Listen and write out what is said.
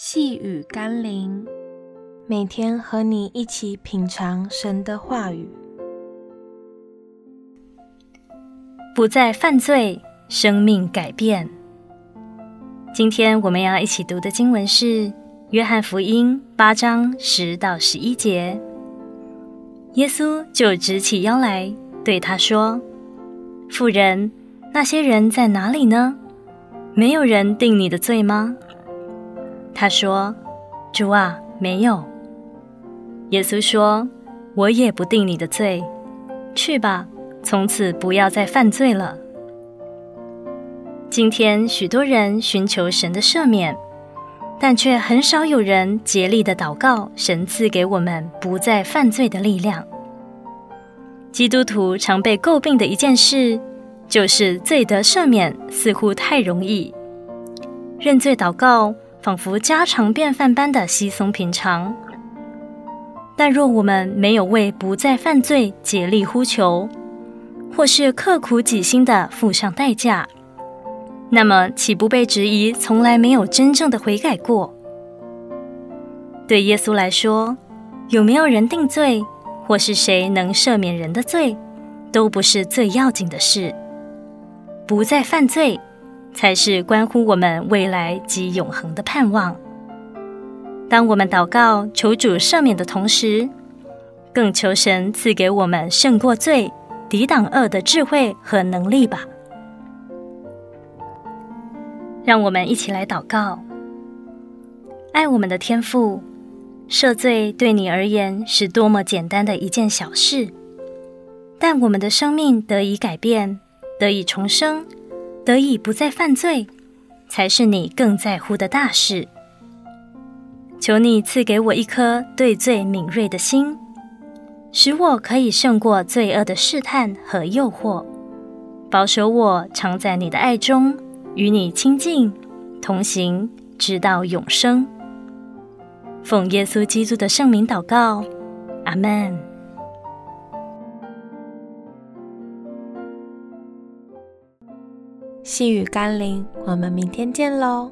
细雨甘霖，每天和你一起品尝神的话语，不再犯罪，生命改变。今天我们要一起读的经文是《约翰福音》八章十到十一节。耶稣就直起腰来，对他说：“妇人，那些人在哪里呢？没有人定你的罪吗？”他说：“主啊，没有。”耶稣说：“我也不定你的罪，去吧，从此不要再犯罪了。”今天许多人寻求神的赦免，但却很少有人竭力的祷告，神赐给我们不再犯罪的力量。基督徒常被诟病的一件事，就是罪得赦免似乎太容易，认罪祷告，仿佛家常便饭般的稀松平常，但若我们没有为不再犯罪竭力呼求，或是刻苦己心的付上代价，那么岂不被质疑从来没有真正的悔改过？对耶稣来说，有没有人定罪，或是谁能赦免人的罪，都不是最要紧的事。不再犯罪，才是关乎我们未来及永恒的盼望。当我们祷告求主赦免的同时，更求神赐给我们胜过罪、抵挡恶的智慧和能力吧。让我们一起来祷告：爱我们的天父，赦罪对你而言是多么简单的一件小事，但我们的生命得以改变，得以重生。得以不再犯罪，才是你更在乎的大事。求你赐给我一颗对罪敏锐的心，使我可以胜过罪恶的试探和诱惑，保守我常在你的爱中，与你亲近同行，直到永生。奉耶稣基督的圣名祷告，阿门。细雨甘霖，我们明天见喽。